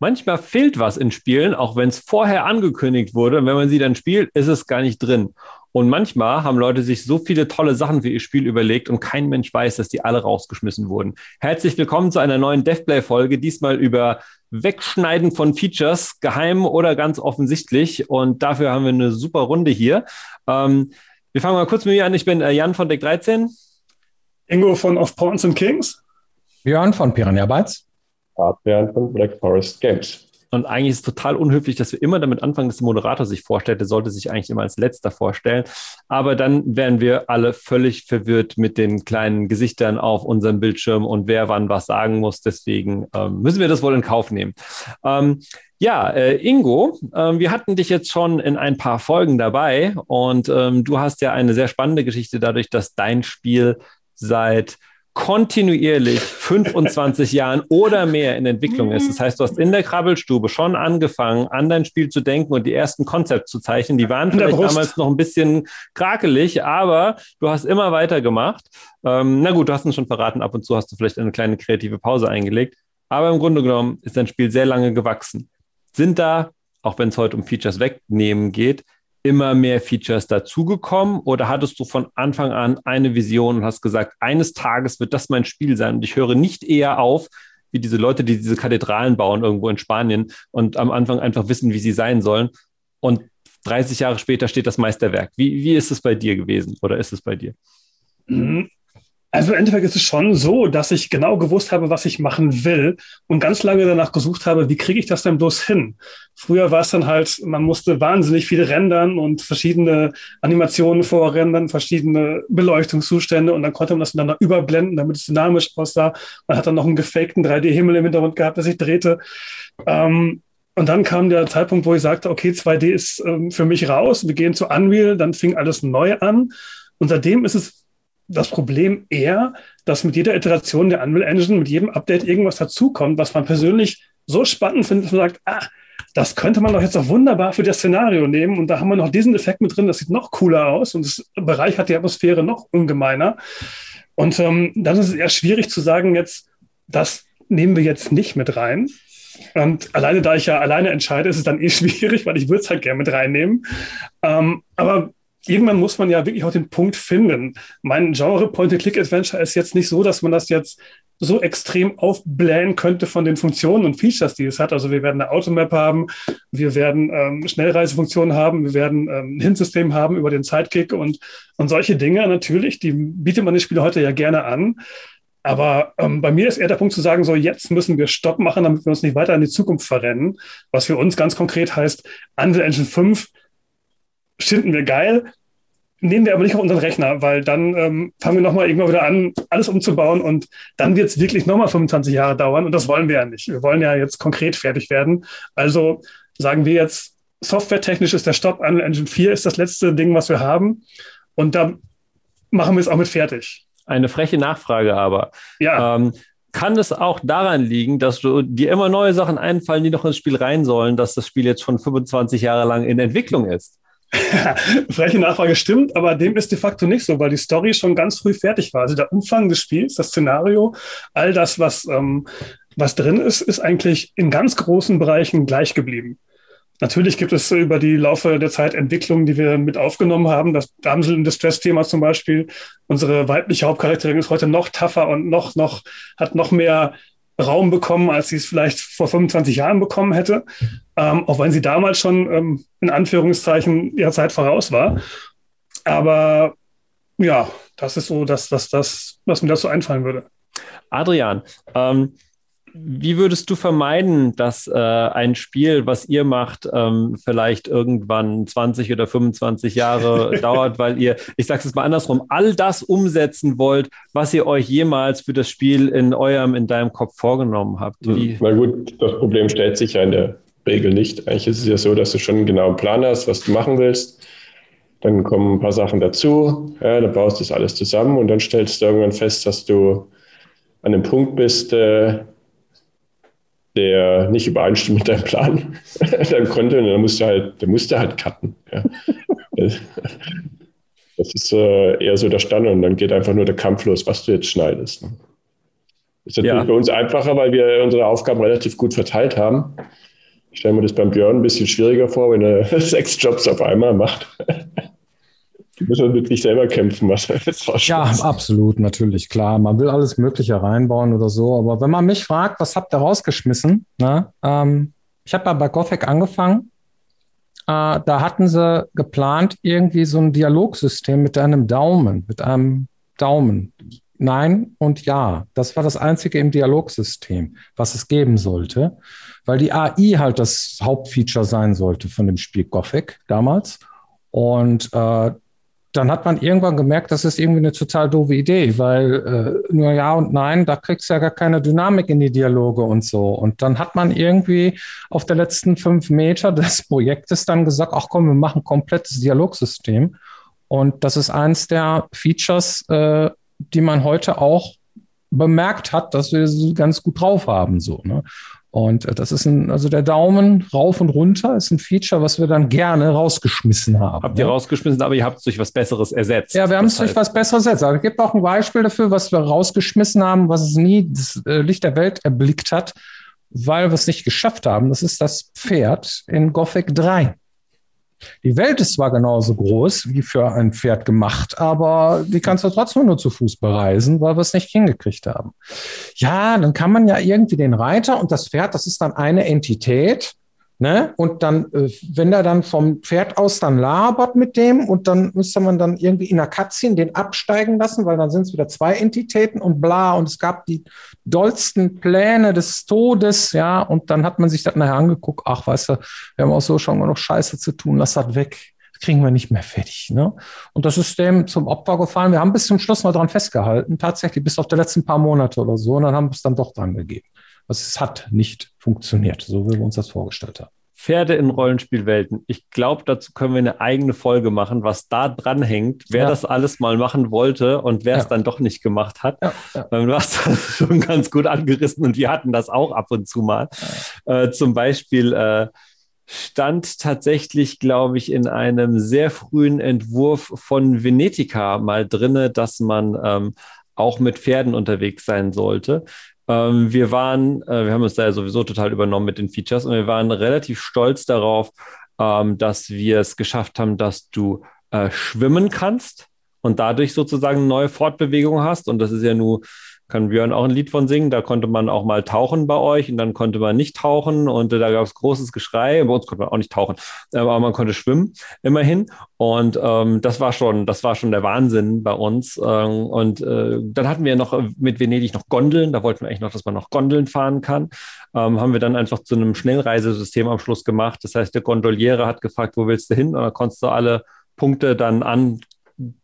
manchmal fehlt was in Spielen, auch wenn es vorher angekündigt wurde. Und wenn man sie dann spielt, ist es gar nicht drin. Und manchmal haben Leute sich so viele tolle Sachen für ihr Spiel überlegt und kein Mensch weiß, dass die alle rausgeschmissen wurden. Herzlich willkommen zu einer neuen DevPlay-Folge, diesmal über Wegschneiden von Features, geheim oder ganz offensichtlich. Und dafür haben wir eine super Runde hier. Ähm, wir fangen mal kurz mit mir an. Ich bin äh, Jan von Deck 13. Ingo von Of Pawns and Kings. Björn von Piranha Bytes. Bernd von Black Forest Games. Und eigentlich ist es total unhöflich, dass wir immer damit anfangen, dass der Moderator sich vorstellt. Der sollte sich eigentlich immer als letzter vorstellen. Aber dann wären wir alle völlig verwirrt mit den kleinen Gesichtern auf unserem Bildschirm und wer wann was sagen muss. Deswegen ähm, müssen wir das wohl in Kauf nehmen. Ähm, ja, äh, Ingo, äh, wir hatten dich jetzt schon in ein paar Folgen dabei und ähm, du hast ja eine sehr spannende Geschichte dadurch, dass dein Spiel seit kontinuierlich 25 Jahren oder mehr in Entwicklung ist. Das heißt, du hast in der Krabbelstube schon angefangen, an dein Spiel zu denken und die ersten Konzepte zu zeichnen. Die waren vielleicht damals noch ein bisschen krakelig, aber du hast immer weitergemacht. Ähm, na gut, du hast uns schon verraten, ab und zu hast du vielleicht eine kleine kreative Pause eingelegt. Aber im Grunde genommen ist dein Spiel sehr lange gewachsen. Sind da, auch wenn es heute um Features wegnehmen geht, immer mehr Features dazugekommen oder hattest du von Anfang an eine Vision und hast gesagt, eines Tages wird das mein Spiel sein und ich höre nicht eher auf, wie diese Leute, die diese Kathedralen bauen irgendwo in Spanien und am Anfang einfach wissen, wie sie sein sollen und 30 Jahre später steht das Meisterwerk. Wie, wie ist es bei dir gewesen oder ist es bei dir? Also im Endeffekt ist es schon so, dass ich genau gewusst habe, was ich machen will und ganz lange danach gesucht habe, wie kriege ich das denn bloß hin? Früher war es dann halt, man musste wahnsinnig viel rendern und verschiedene Animationen vorrendern, verschiedene Beleuchtungszustände und dann konnte man das dann überblenden, damit es dynamisch aussah. Man hat dann noch einen gefakten 3D-Himmel im Hintergrund gehabt, der sich drehte. Ähm, und dann kam der Zeitpunkt, wo ich sagte, okay, 2D ist ähm, für mich raus, wir gehen zu Unreal, dann fing alles neu an. Und seitdem ist es das Problem eher, dass mit jeder Iteration der Unreal Engine, mit jedem Update irgendwas dazukommt, was man persönlich so spannend findet, dass man sagt, ah, das könnte man doch jetzt auch wunderbar für das Szenario nehmen. Und da haben wir noch diesen Effekt mit drin, das sieht noch cooler aus und das bereichert die Atmosphäre noch ungemeiner. Und ähm, dann ist es eher schwierig zu sagen, jetzt, das nehmen wir jetzt nicht mit rein. Und alleine, da ich ja alleine entscheide, ist es dann eh schwierig, weil ich würde es halt gerne mit reinnehmen. Ähm, aber irgendwann muss man ja wirklich auch den Punkt finden. Mein Genre Point-and-Click-Adventure ist jetzt nicht so, dass man das jetzt so extrem aufblähen könnte von den Funktionen und Features, die es hat. Also wir werden eine Automap haben, wir werden ähm, Schnellreisefunktionen haben, wir werden ähm, ein Hint-System haben über den Sidekick und, und solche Dinge natürlich, die bietet man den Spieler heute ja gerne an. Aber ähm, bei mir ist eher der Punkt zu sagen, so jetzt müssen wir Stopp machen, damit wir uns nicht weiter in die Zukunft verrennen. Was für uns ganz konkret heißt, Unreal Engine 5 finden wir geil, nehmen wir aber nicht auf unseren Rechner, weil dann ähm, fangen wir nochmal irgendwann wieder an, alles umzubauen und dann wird es wirklich nochmal 25 Jahre dauern und das wollen wir ja nicht. Wir wollen ja jetzt konkret fertig werden. Also sagen wir jetzt, softwaretechnisch ist der Stopp, Unreal Engine 4 ist das letzte Ding, was wir haben und da machen wir es auch mit fertig. Eine freche Nachfrage aber. Ja. Ähm, kann es auch daran liegen, dass du dir immer neue Sachen einfallen, die noch ins Spiel rein sollen, dass das Spiel jetzt schon 25 Jahre lang in Entwicklung ist? Freche Nachfrage stimmt, aber dem ist de facto nicht so, weil die Story schon ganz früh fertig war. Also der Umfang des Spiels, das Szenario, all das, was, ähm, was drin ist, ist eigentlich in ganz großen Bereichen gleich geblieben. Natürlich gibt es über die Laufe der Zeit Entwicklungen, die wir mit aufgenommen haben. Das Damsel in Distress-Thema zum Beispiel. Unsere weibliche Hauptcharakterin ist heute noch tougher und noch, noch, hat noch mehr Raum bekommen, als sie es vielleicht vor 25 Jahren bekommen hätte, ähm, auch wenn sie damals schon ähm, in Anführungszeichen ihrer Zeit voraus war. Aber ja, das ist so das, das, das was mir dazu einfallen würde. Adrian, ähm, wie würdest du vermeiden, dass äh, ein Spiel, was ihr macht, ähm, vielleicht irgendwann 20 oder 25 Jahre dauert, weil ihr, ich sage es mal andersrum, all das umsetzen wollt, was ihr euch jemals für das Spiel in eurem, in deinem Kopf vorgenommen habt? Hm, wie? Na gut, das Problem stellt sich ja in der Regel nicht. Eigentlich ist es ja so, dass du schon einen genauen Plan hast, was du machen willst. Dann kommen ein paar Sachen dazu, ja, dann baust du das alles zusammen und dann stellst du irgendwann fest, dass du an einem Punkt bist, äh, der nicht übereinstimmt mit deinem Plan, deinem Konto, und dann musst du halt, dann musst du halt cutten. Ja. Das ist äh, eher so der Stand und dann geht einfach nur der Kampf los, was du jetzt schneidest. Ne? Ist natürlich ja. für uns einfacher, weil wir unsere Aufgaben relativ gut verteilt haben. Ich stelle mir das beim Björn ein bisschen schwieriger vor, wenn er sechs Jobs auf einmal macht. Du musst man wirklich selber kämpfen, was jetzt Ja, absolut, natürlich, klar. Man will alles Mögliche reinbauen oder so. Aber wenn man mich fragt, was habt ihr rausgeschmissen? Ne? Ähm, ich habe ja bei Gothic angefangen. Äh, da hatten sie geplant, irgendwie so ein Dialogsystem mit einem Daumen, mit einem Daumen. Nein und ja. Das war das einzige im Dialogsystem, was es geben sollte, weil die AI halt das Hauptfeature sein sollte von dem Spiel Gothic damals. Und äh, dann hat man irgendwann gemerkt, das ist irgendwie eine total doofe Idee, weil äh, nur Ja und Nein, da kriegst du ja gar keine Dynamik in die Dialoge und so. Und dann hat man irgendwie auf der letzten fünf Meter des Projektes dann gesagt, ach komm, wir machen komplettes Dialogsystem. Und das ist eins der Features, äh, die man heute auch bemerkt hat, dass wir sie ganz gut drauf haben. So, ne? Und äh, das ist ein, also der Daumen rauf und runter ist ein Feature, was wir dann gerne rausgeschmissen haben. Habt ihr ja? rausgeschmissen, aber ihr habt es durch was Besseres ersetzt. Ja, wir haben es durch was Besseres ersetzt. Also es gibt auch ein Beispiel dafür, was wir rausgeschmissen haben, was es nie das äh, Licht der Welt erblickt hat, weil wir es nicht geschafft haben. Das ist das Pferd in Gothic 3. Die Welt ist zwar genauso groß wie für ein Pferd gemacht, aber die kannst du trotzdem nur zu Fuß bereisen, weil wir es nicht hingekriegt haben. Ja, dann kann man ja irgendwie den Reiter und das Pferd, das ist dann eine Entität. Ne? Und dann, äh, wenn der dann vom Pferd aus dann labert mit dem und dann müsste man dann irgendwie in der Cutscene den absteigen lassen, weil dann sind es wieder zwei Entitäten und bla und es gab die dollsten Pläne des Todes, ja, und dann hat man sich das nachher angeguckt, ach, weißt du, wir haben auch so schon noch Scheiße zu tun, lass das weg, das kriegen wir nicht mehr fertig, ne? Und das ist dem zum Opfer gefallen. Wir haben bis zum Schluss mal dran festgehalten, tatsächlich bis auf die letzten paar Monate oder so, und dann haben wir es dann doch dran gegeben. Es hat nicht funktioniert, so wie wir uns das vorgestellt haben. Pferde in Rollenspielwelten. Ich glaube, dazu können wir eine eigene Folge machen, was da dran hängt, wer ja. das alles mal machen wollte und wer ja. es dann doch nicht gemacht hat. Ja, du hast das schon ganz gut angerissen und wir hatten das auch ab und zu mal. Äh, zum Beispiel äh, stand tatsächlich, glaube ich, in einem sehr frühen Entwurf von Venetica mal drinne, dass man ähm, auch mit Pferden unterwegs sein sollte. Ähm, wir waren, äh, wir haben uns da ja sowieso total übernommen mit den Features und wir waren relativ stolz darauf, ähm, dass wir es geschafft haben, dass du äh, schwimmen kannst und dadurch sozusagen neue Fortbewegung hast. Und das ist ja nur kann Björn auch ein Lied von singen. Da konnte man auch mal tauchen bei euch und dann konnte man nicht tauchen und äh, da gab es großes Geschrei. Bei uns konnte man auch nicht tauchen, aber man konnte schwimmen immerhin. Und ähm, das war schon, das war schon der Wahnsinn bei uns. Ähm, und äh, dann hatten wir noch mit Venedig noch Gondeln. Da wollten wir eigentlich noch, dass man noch Gondeln fahren kann. Ähm, haben wir dann einfach zu einem Schnellreisesystem am Schluss gemacht. Das heißt, der Gondoliere hat gefragt, wo willst du hin? Und dann konntest du alle Punkte dann an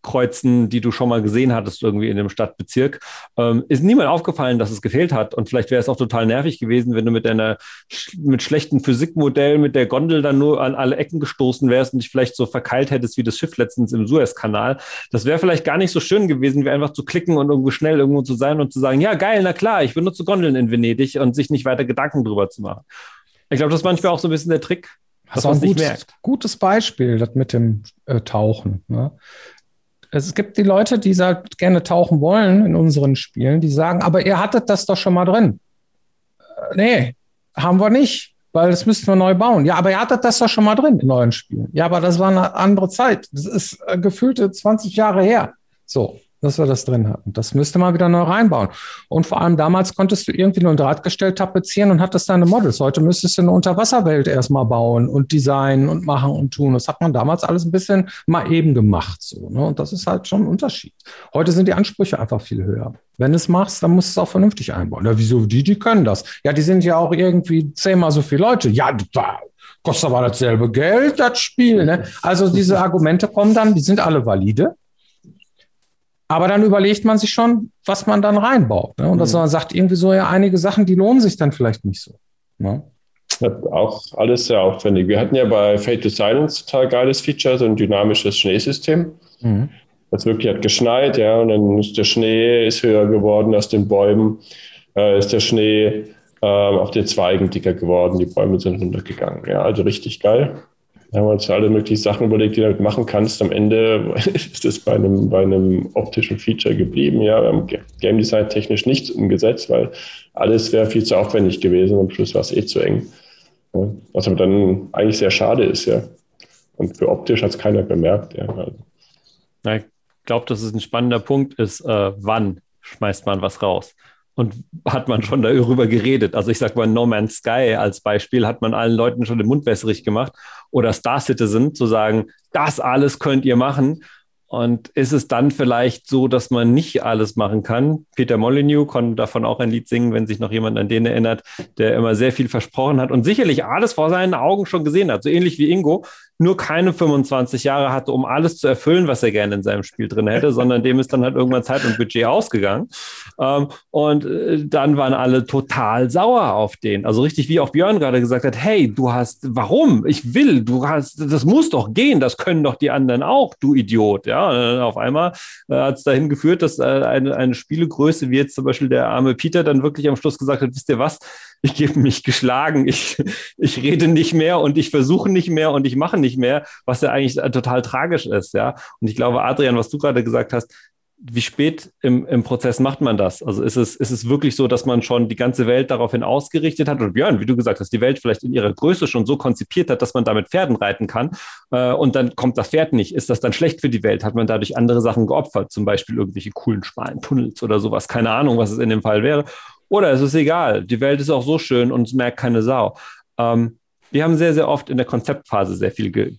kreuzen, die du schon mal gesehen hattest irgendwie in dem Stadtbezirk. Ähm, ist niemand aufgefallen, dass es gefehlt hat. Und vielleicht wäre es auch total nervig gewesen, wenn du mit deiner mit schlechten Physikmodell mit der Gondel dann nur an alle Ecken gestoßen wärst und dich vielleicht so verkeilt hättest wie das Schiff letztens im Suezkanal. Das wäre vielleicht gar nicht so schön gewesen, wie einfach zu klicken und irgendwo schnell irgendwo zu sein und zu sagen, ja geil, na klar, ich benutze Gondeln in Venedig und sich nicht weiter Gedanken drüber zu machen. Ich glaube, das ist manchmal auch so ein bisschen der Trick, das ist ein gutes, gutes Beispiel, das mit dem äh, Tauchen. Ne? Es gibt die Leute, die halt gerne tauchen wollen in unseren Spielen, die sagen, aber ihr hattet das doch schon mal drin. Äh, nee, haben wir nicht, weil das müssten wir neu bauen. Ja, aber ihr hattet das doch schon mal drin in euren Spielen. Ja, aber das war eine andere Zeit. Das ist äh, gefühlte 20 Jahre her. So dass wir das drin hatten. Das müsste man wieder neu reinbauen. Und vor allem damals konntest du irgendwie nur ein Drahtgestell tapezieren und hattest deine Models. Heute müsstest du eine Unterwasserwelt erstmal bauen und designen und machen und tun. Das hat man damals alles ein bisschen mal eben gemacht. So, ne? Und das ist halt schon ein Unterschied. Heute sind die Ansprüche einfach viel höher. Wenn du es machst, dann musst du es auch vernünftig einbauen. Ja, wieso? Die, die können das. Ja, die sind ja auch irgendwie zehnmal so viele Leute. Ja, da kostet aber dasselbe Geld, das Spiel. Ne? Also diese Argumente kommen dann, die sind alle valide. Aber dann überlegt man sich schon, was man dann reinbaut. Ne? Und dass mhm. man sagt, irgendwie so, ja, einige Sachen, die lohnen sich dann vielleicht nicht so. Ne? Auch alles sehr aufwendig. Wir hatten ja bei Fate to Silence total geiles Feature, so ein dynamisches Schneesystem. Mhm. Das wirklich hat geschneit, ja, und dann ist der Schnee ist höher geworden aus den Bäumen, äh, ist der Schnee äh, auf den Zweigen dicker geworden, die Bäume sind runtergegangen. Ja, also richtig geil. Da haben wir uns alle möglichen Sachen überlegt, die du damit machen kannst. Am Ende ist es bei einem, bei einem optischen Feature geblieben. Ja, wir haben Game Design technisch nichts umgesetzt, weil alles wäre viel zu aufwendig gewesen. Am Schluss war es eh zu eng. Was aber dann eigentlich sehr schade ist, ja. Und für optisch hat es keiner bemerkt. Ja. ja ich glaube, dass es ein spannender Punkt ist, äh, wann schmeißt man was raus? Und hat man schon darüber geredet. Also ich sage mal No Man's Sky als Beispiel hat man allen Leuten schon den Mund wässrig gemacht oder Star Citizen zu sagen, das alles könnt ihr machen und ist es dann vielleicht so, dass man nicht alles machen kann? Peter Molyneux konnte davon auch ein Lied singen, wenn sich noch jemand an den erinnert, der immer sehr viel versprochen hat und sicherlich alles vor seinen Augen schon gesehen hat. So ähnlich wie Ingo, nur keine 25 Jahre hatte, um alles zu erfüllen, was er gerne in seinem Spiel drin hätte, sondern dem ist dann halt irgendwann Zeit und Budget ausgegangen. Ähm, und äh, dann waren alle total sauer auf den. Also richtig, wie auch Björn gerade gesagt hat, hey, du hast, warum? Ich will, du hast, das muss doch gehen, das können doch die anderen auch, du Idiot. Ja, auf einmal äh, hat es dahin geführt, dass äh, eine, eine Spielegröße, wie jetzt zum Beispiel der arme Peter, dann wirklich am Schluss gesagt hat, wisst ihr was, ich gebe mich geschlagen, ich, ich rede nicht mehr und ich versuche nicht mehr und ich mache nicht mehr, was ja eigentlich total tragisch ist, ja. Und ich glaube, Adrian, was du gerade gesagt hast, wie spät im, im Prozess macht man das? Also ist es, ist es wirklich so, dass man schon die ganze Welt daraufhin ausgerichtet hat? Und Björn, wie du gesagt hast, die Welt vielleicht in ihrer Größe schon so konzipiert hat, dass man damit Pferden reiten kann äh, und dann kommt das Pferd nicht. Ist das dann schlecht für die Welt? Hat man dadurch andere Sachen geopfert? Zum Beispiel irgendwelche coolen schmalen Tunnels oder sowas? Keine Ahnung, was es in dem Fall wäre. Oder es ist egal. Die Welt ist auch so schön und es merkt keine Sau. Ähm, wir haben sehr, sehr oft in der Konzeptphase sehr viel ge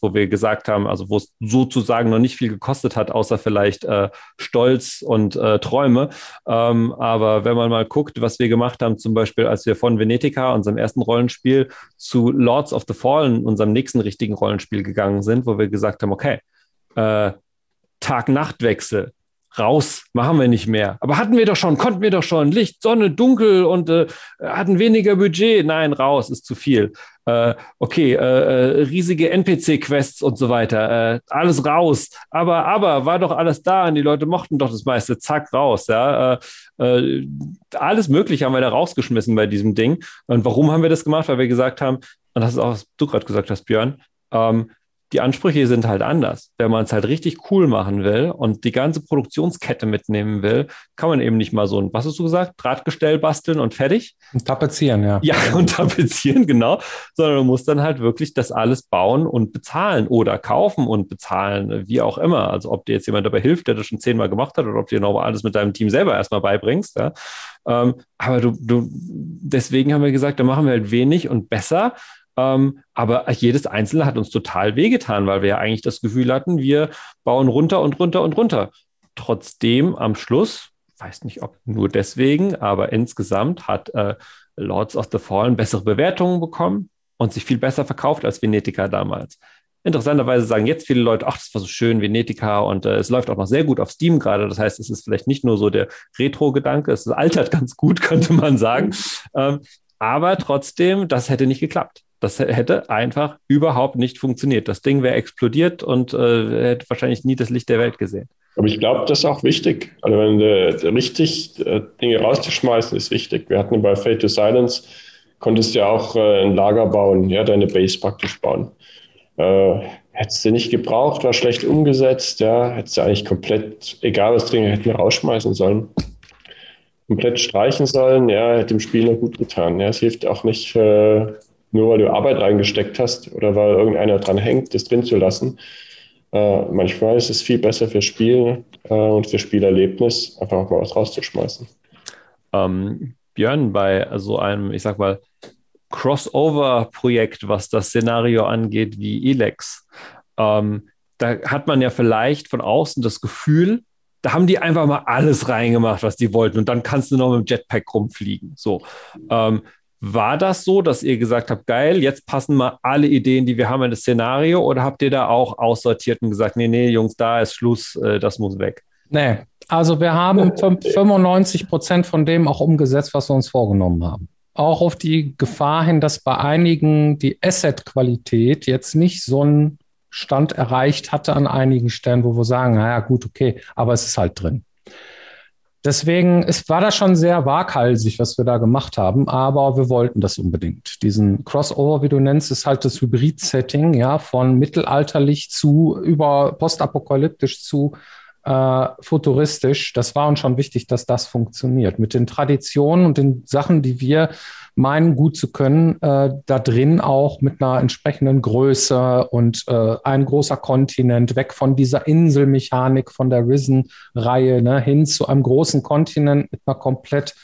wo wir gesagt haben, also wo es sozusagen noch nicht viel gekostet hat, außer vielleicht äh, Stolz und äh, Träume. Ähm, aber wenn man mal guckt, was wir gemacht haben, zum Beispiel, als wir von Venetica, unserem ersten Rollenspiel, zu Lords of the Fallen, unserem nächsten richtigen Rollenspiel gegangen sind, wo wir gesagt haben, okay, äh, Tag-Nacht-Wechsel, raus, machen wir nicht mehr. Aber hatten wir doch schon, konnten wir doch schon. Licht, Sonne, dunkel und äh, hatten weniger Budget. Nein, raus, ist zu viel. Äh, okay, äh, äh riesige NPC-Quests und so weiter. Äh, alles raus. Aber, aber, war doch alles da und die Leute mochten doch das meiste. Zack, raus. Ja. Äh, alles Mögliche haben wir da rausgeschmissen bei diesem Ding. Und warum haben wir das gemacht? Weil wir gesagt haben, und das ist auch, was du gerade gesagt hast, Björn, ähm, die Ansprüche sind halt anders. Wenn man es halt richtig cool machen will und die ganze Produktionskette mitnehmen will, kann man eben nicht mal so ein, was hast du gesagt, Drahtgestell basteln und fertig? Und tapezieren, ja. Ja, und tapezieren, genau. Sondern du musst dann halt wirklich das alles bauen und bezahlen oder kaufen und bezahlen, wie auch immer. Also ob dir jetzt jemand dabei hilft, der das schon zehnmal gemacht hat oder ob du dir noch alles mit deinem Team selber erstmal beibringst. Ja. Ähm, aber du, du, deswegen haben wir gesagt, da machen wir halt wenig und besser ähm, aber jedes Einzelne hat uns total wehgetan, weil wir ja eigentlich das Gefühl hatten, wir bauen runter und runter und runter. Trotzdem am Schluss, weiß nicht ob nur deswegen, aber insgesamt hat äh, Lords of the Fallen bessere Bewertungen bekommen und sich viel besser verkauft als Venetica damals. Interessanterweise sagen jetzt viele Leute, ach, das war so schön, Venetica und äh, es läuft auch noch sehr gut auf Steam gerade. Das heißt, es ist vielleicht nicht nur so der Retro-Gedanke, es altert ganz gut, könnte man sagen. Ähm, aber trotzdem, das hätte nicht geklappt. Das hätte einfach überhaupt nicht funktioniert. Das Ding wäre explodiert und äh, hätte wahrscheinlich nie das Licht der Welt gesehen. Aber ich glaube, das ist auch wichtig. Also wenn du richtig äh, Dinge rauszuschmeißen, ist wichtig. Wir hatten bei Fate to Silence, konntest du ja auch äh, ein Lager bauen, ja, deine Base praktisch bauen. Äh, hättest du nicht gebraucht, war schlecht umgesetzt, ja, hättest du eigentlich komplett, egal was drin, hätten wir rausschmeißen sollen. Komplett streichen sollen, ja, hätte dem Spiel noch gut getan. Ja, es hilft auch nicht, äh, nur weil du Arbeit reingesteckt hast oder weil irgendeiner dran hängt, das drin zu lassen. Äh, manchmal ist es viel besser für Spiel äh, und für Spielerlebnis, einfach auch mal was rauszuschmeißen. Ähm, Björn, bei so einem, ich sag mal, Crossover-Projekt, was das Szenario angeht, wie Elex, ähm, da hat man ja vielleicht von außen das Gefühl, da haben die einfach mal alles reingemacht, was die wollten. Und dann kannst du noch mit dem Jetpack rumfliegen. So. Ähm, war das so, dass ihr gesagt habt, geil, jetzt passen mal alle Ideen, die wir haben in das Szenario? Oder habt ihr da auch aussortiert und gesagt, nee, nee, Jungs, da ist Schluss, äh, das muss weg? Nee, also wir haben 95 Prozent von dem auch umgesetzt, was wir uns vorgenommen haben. Auch auf die Gefahr hin, dass bei einigen die Asset-Qualität jetzt nicht so einen Stand erreicht hatte an einigen Stellen, wo wir sagen, naja, gut, okay, aber es ist halt drin. Deswegen es war das schon sehr waghalsig, was wir da gemacht haben, aber wir wollten das unbedingt. Diesen Crossover, wie du nennst, ist halt das Hybrid-Setting, ja, von mittelalterlich zu über postapokalyptisch zu äh, futuristisch. Das war uns schon wichtig, dass das funktioniert. Mit den Traditionen und den Sachen, die wir meinen, gut zu können, äh, da drin auch mit einer entsprechenden Größe und äh, ein großer Kontinent, weg von dieser Inselmechanik von der Risen-Reihe ne, hin zu einem großen Kontinent mit einer komplett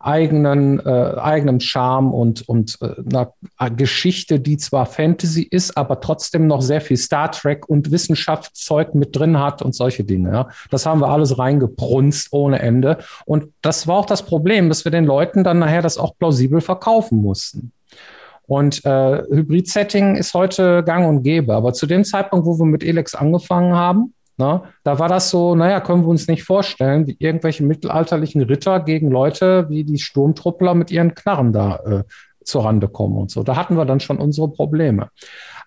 eigenen, äh, eigenem Charme und, und äh, einer Geschichte, die zwar Fantasy ist, aber trotzdem noch sehr viel Star Trek und Wissenschaftszeug mit drin hat und solche Dinge. Ja. Das haben wir alles reingebrunst ohne Ende. Und das war auch das Problem, dass wir den Leuten dann nachher das auch plausibel verkaufen mussten. Und äh, Hybrid-Setting ist heute gang und gäbe. Aber zu dem Zeitpunkt, wo wir mit Elex angefangen haben, na, da war das so, naja, können wir uns nicht vorstellen, wie irgendwelche mittelalterlichen Ritter gegen Leute wie die Sturmtruppler mit ihren Knarren da äh, zurande kommen und so. Da hatten wir dann schon unsere Probleme.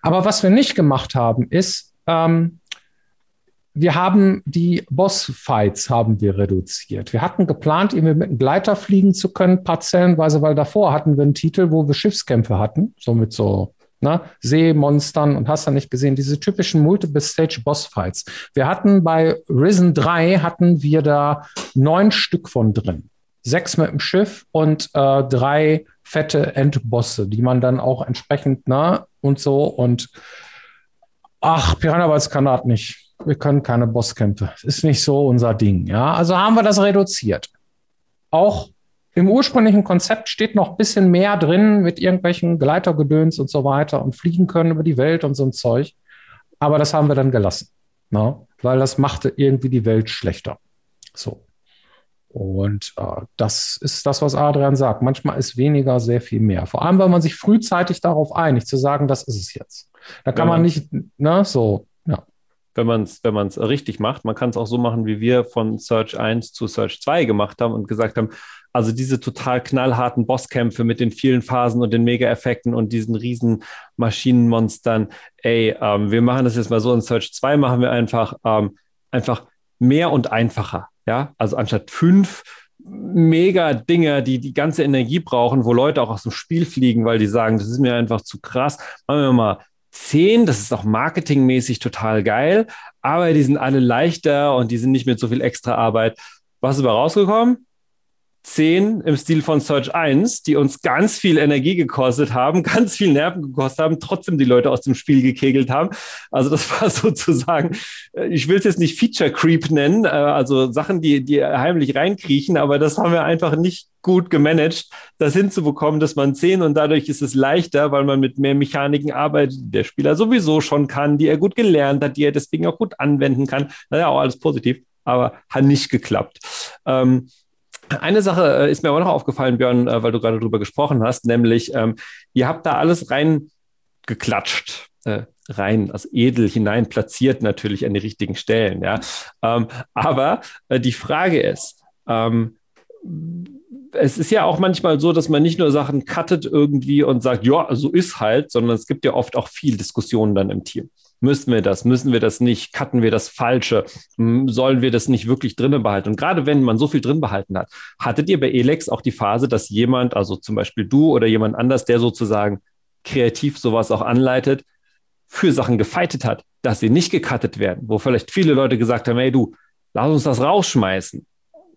Aber was wir nicht gemacht haben, ist, ähm, wir haben die Bossfights haben wir reduziert. Wir hatten geplant, irgendwie mit einem Gleiter fliegen zu können, parzellenweise, weil davor hatten wir einen Titel, wo wir Schiffskämpfe hatten, so mit so ne, Seemonstern und hast du nicht gesehen, diese typischen Multiple-Stage-Boss-Fights. Wir hatten bei Risen 3 hatten wir da neun Stück von drin. Sechs mit dem Schiff und äh, drei fette Endbosse, die man dann auch entsprechend, ne, und so und ach, Piranha kann das nicht. Wir können keine Bosskämpfe. Ist nicht so unser Ding, ja. Also haben wir das reduziert. Auch im ursprünglichen Konzept steht noch ein bisschen mehr drin mit irgendwelchen Gleitergedöns und so weiter und fliegen können über die Welt und so ein Zeug. Aber das haben wir dann gelassen, ne? weil das machte irgendwie die Welt schlechter. So. Und äh, das ist das, was Adrian sagt. Manchmal ist weniger sehr viel mehr. Vor allem, weil man sich frühzeitig darauf einigt, zu sagen, das ist es jetzt. Da kann ja. man nicht, ne, so, ja. Wenn man es wenn richtig macht, man kann es auch so machen, wie wir von Search 1 zu Search 2 gemacht haben und gesagt haben, also diese total knallharten Bosskämpfe mit den vielen Phasen und den Mega-Effekten und diesen riesen Maschinenmonstern. Ey, ähm, wir machen das jetzt mal so in Search 2 machen wir einfach, ähm, einfach mehr und einfacher. Ja, also anstatt fünf mega Dinge, die die ganze Energie brauchen, wo Leute auch aus dem Spiel fliegen, weil die sagen, das ist mir einfach zu krass. Machen wir mal zehn, das ist auch marketingmäßig total geil, aber die sind alle leichter und die sind nicht mit so viel extra Arbeit. Was ist dabei rausgekommen? 10 im Stil von Search 1, die uns ganz viel Energie gekostet haben, ganz viel Nerven gekostet haben, trotzdem die Leute aus dem Spiel gekegelt haben. Also das war sozusagen, äh, ich will es jetzt nicht Feature Creep nennen, äh, also Sachen, die, die heimlich reinkriechen, aber das haben wir einfach nicht gut gemanagt, das hinzubekommen, dass man 10 und dadurch ist es leichter, weil man mit mehr Mechaniken arbeitet, die der Spieler sowieso schon kann, die er gut gelernt hat, die er deswegen auch gut anwenden kann. Naja, auch alles positiv, aber hat nicht geklappt. Ähm, eine Sache äh, ist mir aber noch aufgefallen, Björn, äh, weil du gerade drüber gesprochen hast, nämlich ähm, ihr habt da alles reingeklatscht, äh, rein, also edel hinein platziert natürlich an die richtigen Stellen, ja. Ähm, aber äh, die Frage ist, ähm, es ist ja auch manchmal so, dass man nicht nur Sachen cuttet irgendwie und sagt, ja, so ist halt, sondern es gibt ja oft auch viel Diskussionen dann im Team. Müssen wir das? Müssen wir das nicht? Cutten wir das Falsche? Sollen wir das nicht wirklich drinnen behalten? Und gerade wenn man so viel drin behalten hat, hattet ihr bei Elex auch die Phase, dass jemand, also zum Beispiel du oder jemand anders, der sozusagen kreativ sowas auch anleitet, für Sachen gefeitet hat, dass sie nicht gecuttet werden, wo vielleicht viele Leute gesagt haben, hey du, lass uns das rausschmeißen.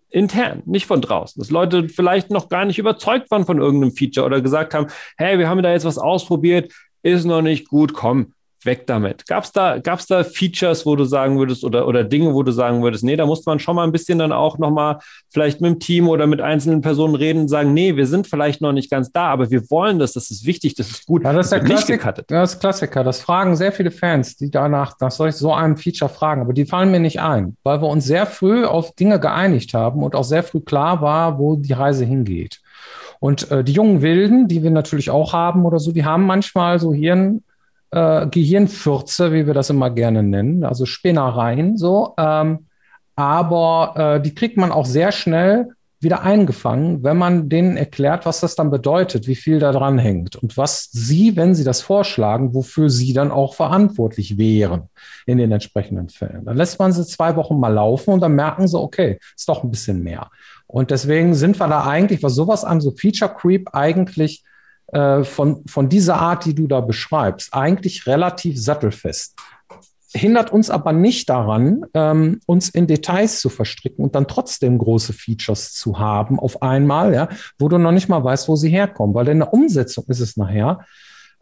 Intern, nicht von draußen. Dass Leute vielleicht noch gar nicht überzeugt waren von irgendeinem Feature oder gesagt haben, hey, wir haben da jetzt was ausprobiert, ist noch nicht gut, komm, weg damit. Gab es da, gab's da Features, wo du sagen würdest, oder, oder Dinge, wo du sagen würdest, nee, da muss man schon mal ein bisschen dann auch nochmal vielleicht mit dem Team oder mit einzelnen Personen reden und sagen, nee, wir sind vielleicht noch nicht ganz da, aber wir wollen das, das ist wichtig, das ist gut. Ja, das ist der Klassiker. Das ist Klassiker. Das fragen sehr viele Fans, die danach nach so einem Feature fragen, aber die fallen mir nicht ein, weil wir uns sehr früh auf Dinge geeinigt haben und auch sehr früh klar war, wo die Reise hingeht. Und äh, die jungen Wilden, die wir natürlich auch haben oder so, die haben manchmal so Hirn, äh, Gehirnfürze, wie wir das immer gerne nennen, also Spinnereien so. Ähm, aber äh, die kriegt man auch sehr schnell wieder eingefangen, wenn man denen erklärt, was das dann bedeutet, wie viel da dran hängt und was sie, wenn sie das vorschlagen, wofür sie dann auch verantwortlich wären in den entsprechenden Fällen. Dann lässt man sie zwei Wochen mal laufen und dann merken sie, okay, ist doch ein bisschen mehr. Und deswegen sind wir da eigentlich, was sowas an, so Feature Creep eigentlich äh, von, von dieser Art, die du da beschreibst, eigentlich relativ sattelfest hindert uns aber nicht daran, ähm, uns in Details zu verstricken und dann trotzdem große Features zu haben auf einmal, ja, wo du noch nicht mal weißt, wo sie herkommen. Weil in der Umsetzung ist es nachher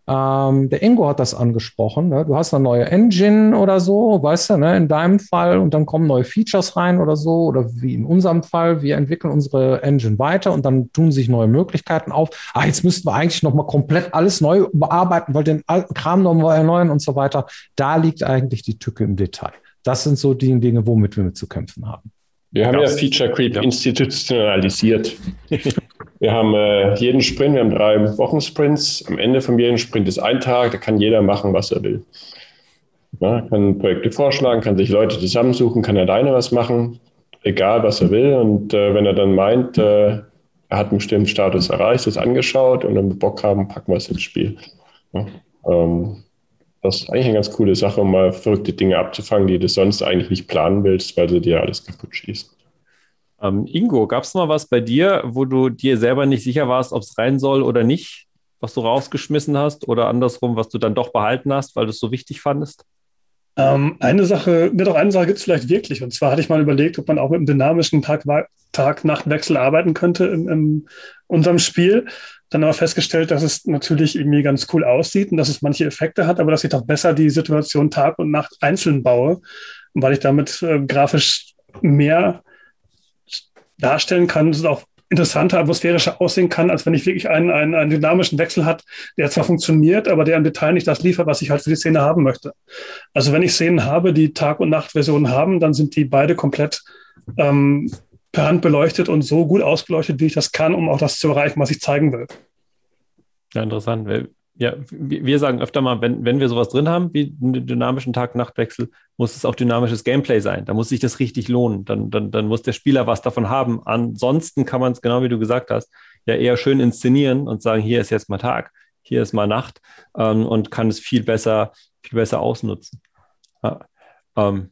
ähm, der Ingo hat das angesprochen. Ne? Du hast eine neue Engine oder so, weißt du, ne? in deinem Fall, und dann kommen neue Features rein oder so, oder wie in unserem Fall, wir entwickeln unsere Engine weiter und dann tun sich neue Möglichkeiten auf. Ah, jetzt müssten wir eigentlich nochmal komplett alles neu bearbeiten, weil den alten Kram nochmal erneuern und so weiter. Da liegt eigentlich die Tücke im Detail. Das sind so die Dinge, womit wir mit zu kämpfen haben. Wir haben ja Feature Creep ja. institutionalisiert. wir haben äh, jeden Sprint, wir haben drei Wochensprints. Am Ende von jedem Sprint ist ein Tag, da kann jeder machen, was er will. Ja, kann Projekte vorschlagen, kann sich Leute zusammensuchen, kann alleine was machen, egal was er will. Und äh, wenn er dann meint, äh, er hat einen bestimmten Status erreicht, ist angeschaut und wenn wir Bock haben, packen wir es ins Spiel. Ja, ähm, das ist eigentlich eine ganz coole Sache, um mal verrückte Dinge abzufangen, die du sonst eigentlich nicht planen willst, weil du dir alles kaputt schießt. Ähm, Ingo, gab es mal was bei dir, wo du dir selber nicht sicher warst, ob es rein soll oder nicht, was du rausgeschmissen hast oder andersrum, was du dann doch behalten hast, weil du es so wichtig fandest? Ähm, eine Sache, mir doch eine Sache gibt es vielleicht wirklich. Und zwar hatte ich mal überlegt, ob man auch mit einem dynamischen Tag-Nacht-Wechsel arbeiten könnte in, in unserem Spiel. Dann aber festgestellt, dass es natürlich irgendwie ganz cool aussieht und dass es manche Effekte hat, aber dass ich doch besser die Situation Tag und Nacht einzeln baue, weil ich damit äh, grafisch mehr darstellen kann, dass es auch interessanter, atmosphärischer aussehen kann, als wenn ich wirklich einen, einen, einen dynamischen Wechsel hat, der zwar funktioniert, aber der im Detail nicht das liefert, was ich halt für die Szene haben möchte. Also wenn ich Szenen habe, die Tag- und Nacht-Versionen haben, dann sind die beide komplett ähm, per Hand beleuchtet und so gut ausgeleuchtet, wie ich das kann, um auch das zu erreichen, was ich zeigen will. Ja, interessant. Ja, wir sagen öfter mal, wenn, wenn wir sowas drin haben, wie einen dynamischen Tag-Nacht-Wechsel, muss es auch dynamisches Gameplay sein. Da muss sich das richtig lohnen. Dann, dann, dann muss der Spieler was davon haben. Ansonsten kann man es, genau wie du gesagt hast, ja eher schön inszenieren und sagen, hier ist jetzt mal Tag, hier ist mal Nacht ähm, und kann es viel besser, viel besser ausnutzen. Ja. Ähm,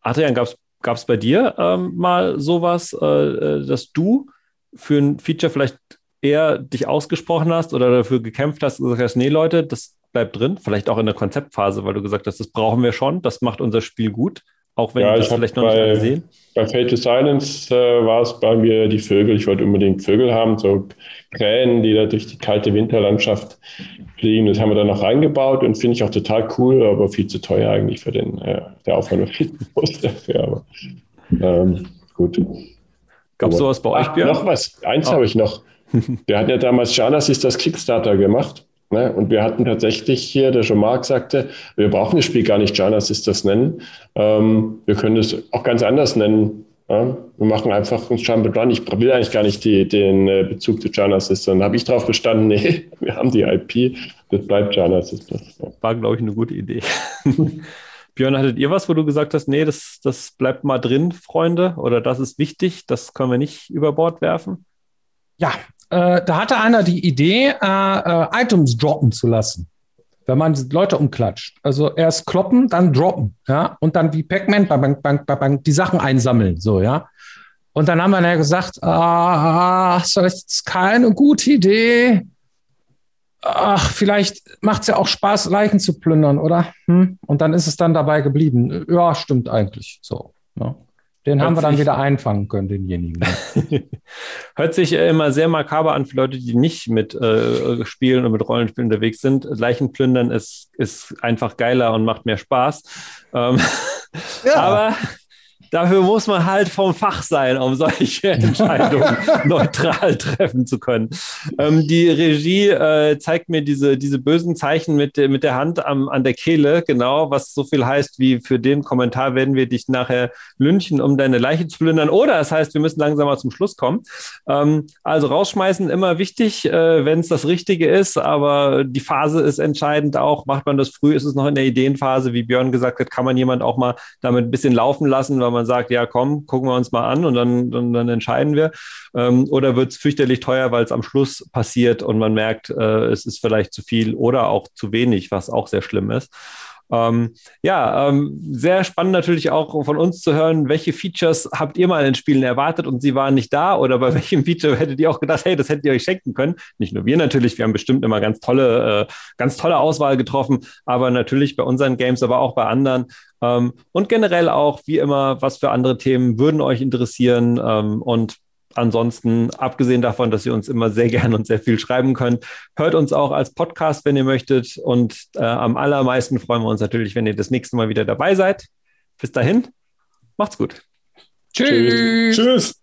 Adrian, gab es Gab es bei dir ähm, mal sowas, äh, äh, dass du für ein Feature vielleicht eher dich ausgesprochen hast oder dafür gekämpft hast und gesagt hast, nee, Leute, das bleibt drin, vielleicht auch in der Konzeptphase, weil du gesagt hast, das brauchen wir schon, das macht unser Spiel gut. Auch wenn ja, das vielleicht noch bei, nicht gesehen. Bei Fate to Silence äh, war es bei mir die Vögel. Ich wollte unbedingt Vögel haben, so Krähen, die da durch die kalte Winterlandschaft fliegen. Das haben wir dann noch reingebaut und finde ich auch total cool, aber viel zu teuer eigentlich für den, äh, der Aufwand muss dafür. Aber ähm, gut. Gab es sowas bei euch, Björn? Noch was. Eins oh. habe ich noch. Wir hatten ja damals Genesis das Kickstarter gemacht. Ne? Und wir hatten tatsächlich hier, der schon Marc sagte, wir brauchen das Spiel gar nicht Jana Sisters nennen. Ähm, wir können es auch ganz anders nennen. Ja? Wir machen einfach ein Jump Run. Ich will eigentlich gar nicht die, den äh, Bezug zu Jana Sisters. Dann habe ich darauf bestanden, nee, wir haben die IP, das bleibt Jana Sisters. War, glaube ich, eine gute Idee. Björn, hattet ihr was, wo du gesagt hast, nee, das, das bleibt mal drin, Freunde, oder das ist wichtig, das können wir nicht über Bord werfen? Ja, äh, da hatte einer die Idee, äh, äh, Items droppen zu lassen. Wenn man Leute umklatscht. Also erst kloppen, dann droppen, ja, und dann wie Pac-Man bang, bang, bang, die Sachen einsammeln, so, ja. Und dann haben wir ja gesagt, ah, das ist keine gute Idee. Ach, vielleicht macht es ja auch Spaß, Leichen zu plündern, oder? Hm? Und dann ist es dann dabei geblieben. Ja, stimmt eigentlich. So. Ja. Den Hört haben wir dann wieder einfangen können, denjenigen. Hört sich immer sehr makaber an für Leute, die nicht mit äh, Spielen und mit Rollenspielen unterwegs sind. Leichenplündern ist, ist einfach geiler und macht mehr Spaß. Ähm, ja. Aber Dafür muss man halt vom Fach sein, um solche Entscheidungen neutral treffen zu können. Ähm, die Regie äh, zeigt mir diese, diese bösen Zeichen mit, mit der Hand am, an der Kehle, genau, was so viel heißt wie für den Kommentar werden wir dich nachher lynchen, um deine Leiche zu plündern. Oder es das heißt, wir müssen langsam mal zum Schluss kommen. Ähm, also rausschmeißen immer wichtig, äh, wenn es das Richtige ist, aber die Phase ist entscheidend auch. Macht man das früh, ist es noch in der Ideenphase, wie Björn gesagt hat, kann man jemand auch mal damit ein bisschen laufen lassen, weil man man sagt, ja komm, gucken wir uns mal an und dann, dann, dann entscheiden wir? Ähm, oder wird es fürchterlich teuer, weil es am Schluss passiert und man merkt, äh, es ist vielleicht zu viel oder auch zu wenig, was auch sehr schlimm ist. Ähm, ja, ähm, sehr spannend natürlich auch von uns zu hören, welche Features habt ihr mal in Spielen erwartet und sie waren nicht da oder bei welchem Feature hättet ihr auch gedacht, hey, das hättet ihr euch schenken können. Nicht nur wir natürlich, wir haben bestimmt immer ganz tolle, äh, ganz tolle Auswahl getroffen, aber natürlich bei unseren Games, aber auch bei anderen. Ähm, und generell auch, wie immer, was für andere Themen würden euch interessieren ähm, und ansonsten, abgesehen davon, dass ihr uns immer sehr gerne und sehr viel schreiben könnt, hört uns auch als Podcast, wenn ihr möchtet. Und äh, am allermeisten freuen wir uns natürlich, wenn ihr das nächste Mal wieder dabei seid. Bis dahin, macht's gut. Tschüss. Tschüss.